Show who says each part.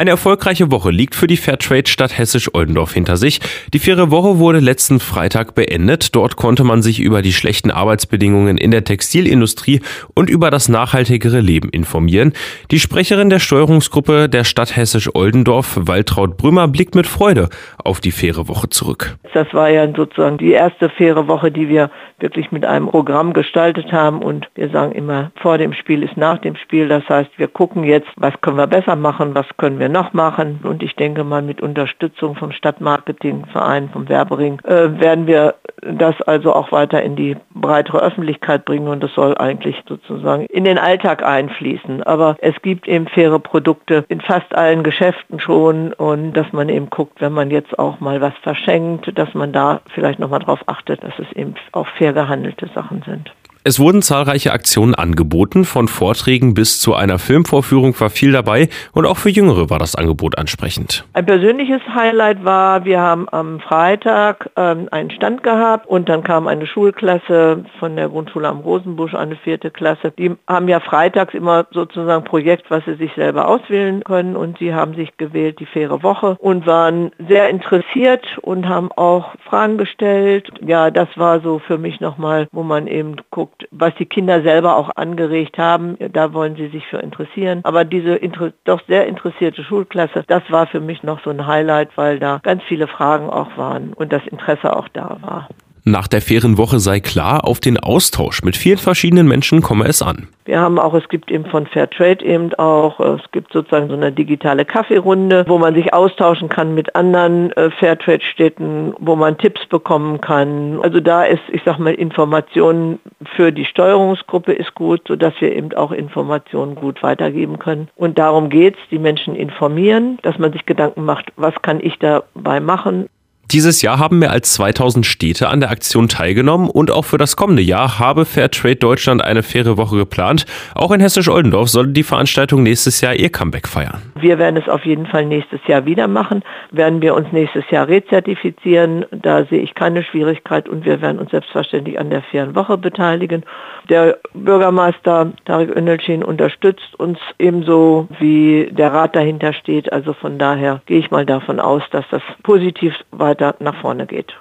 Speaker 1: Eine erfolgreiche Woche liegt für die Fairtrade-Stadt Hessisch-Oldendorf hinter sich. Die faire Woche wurde letzten Freitag beendet. Dort konnte man sich über die schlechten Arbeitsbedingungen in der Textilindustrie und über das nachhaltigere Leben informieren. Die Sprecherin der Steuerungsgruppe der Stadt Hessisch-Oldendorf, Waltraud Brümmer, blickt mit Freude auf die faire Woche zurück.
Speaker 2: Das war ja sozusagen die erste faire Woche, die wir wirklich mit einem Programm gestaltet haben und wir sagen immer, vor dem Spiel ist nach dem Spiel. Das heißt, wir gucken jetzt, was können wir besser machen, was können wir noch machen und ich denke mal mit Unterstützung vom Stadtmarketingverein, vom Werbering, äh, werden wir das also auch weiter in die breitere Öffentlichkeit bringen und das soll eigentlich sozusagen in den Alltag einfließen. Aber es gibt eben faire Produkte in fast allen Geschäften schon und dass man eben guckt, wenn man jetzt auch mal was verschenkt, dass man da vielleicht nochmal darauf achtet, dass es eben auch fair gehandelte Sachen sind.
Speaker 1: Es wurden zahlreiche Aktionen angeboten, von Vorträgen bis zu einer Filmvorführung war viel dabei und auch für Jüngere war das Angebot ansprechend.
Speaker 2: Ein persönliches Highlight war, wir haben am Freitag ähm, einen Stand gehabt und dann kam eine Schulklasse von der Grundschule am Rosenbusch, eine vierte Klasse. Die haben ja freitags immer sozusagen Projekt, was sie sich selber auswählen können und sie haben sich gewählt die faire Woche und waren sehr interessiert und haben auch Fragen gestellt. Ja, das war so für mich nochmal, wo man eben guckt, geguckt, was die Kinder selber auch angeregt haben. Da wollen sie sich für interessieren. Aber diese doch sehr interessierte Schulklasse, das war für mich noch so ein Highlight, weil da ganz viele Fragen auch waren und das Interesse auch da war.
Speaker 1: Nach der fairen Woche sei klar, auf den Austausch mit vielen verschiedenen Menschen komme es an.
Speaker 2: Wir haben auch, es gibt eben von Fairtrade eben auch, es gibt sozusagen so eine digitale Kaffeerunde, wo man sich austauschen kann mit anderen äh, Fairtrade-Städten, wo man Tipps bekommen kann. Also da ist, ich sag mal, Informationen für die Steuerungsgruppe ist gut, sodass wir eben auch Informationen gut weitergeben können. Und darum geht es, die Menschen informieren, dass man sich Gedanken macht, was kann ich dabei machen.
Speaker 1: Dieses Jahr haben mehr als 2000 Städte an der Aktion teilgenommen und auch für das kommende Jahr habe Fairtrade Deutschland eine faire Woche geplant. Auch in Hessisch-Oldendorf soll die Veranstaltung nächstes Jahr ihr Comeback feiern.
Speaker 2: Wir werden es auf jeden Fall nächstes Jahr wieder machen. Werden wir uns nächstes Jahr rezertifizieren. Da sehe ich keine Schwierigkeit und wir werden uns selbstverständlich an der fairen Woche beteiligen. Der Bürgermeister Tarek Önelcin unterstützt uns ebenso wie der Rat dahinter steht. Also von daher gehe ich mal davon aus, dass das positiv weiter weiter nach vorne geht.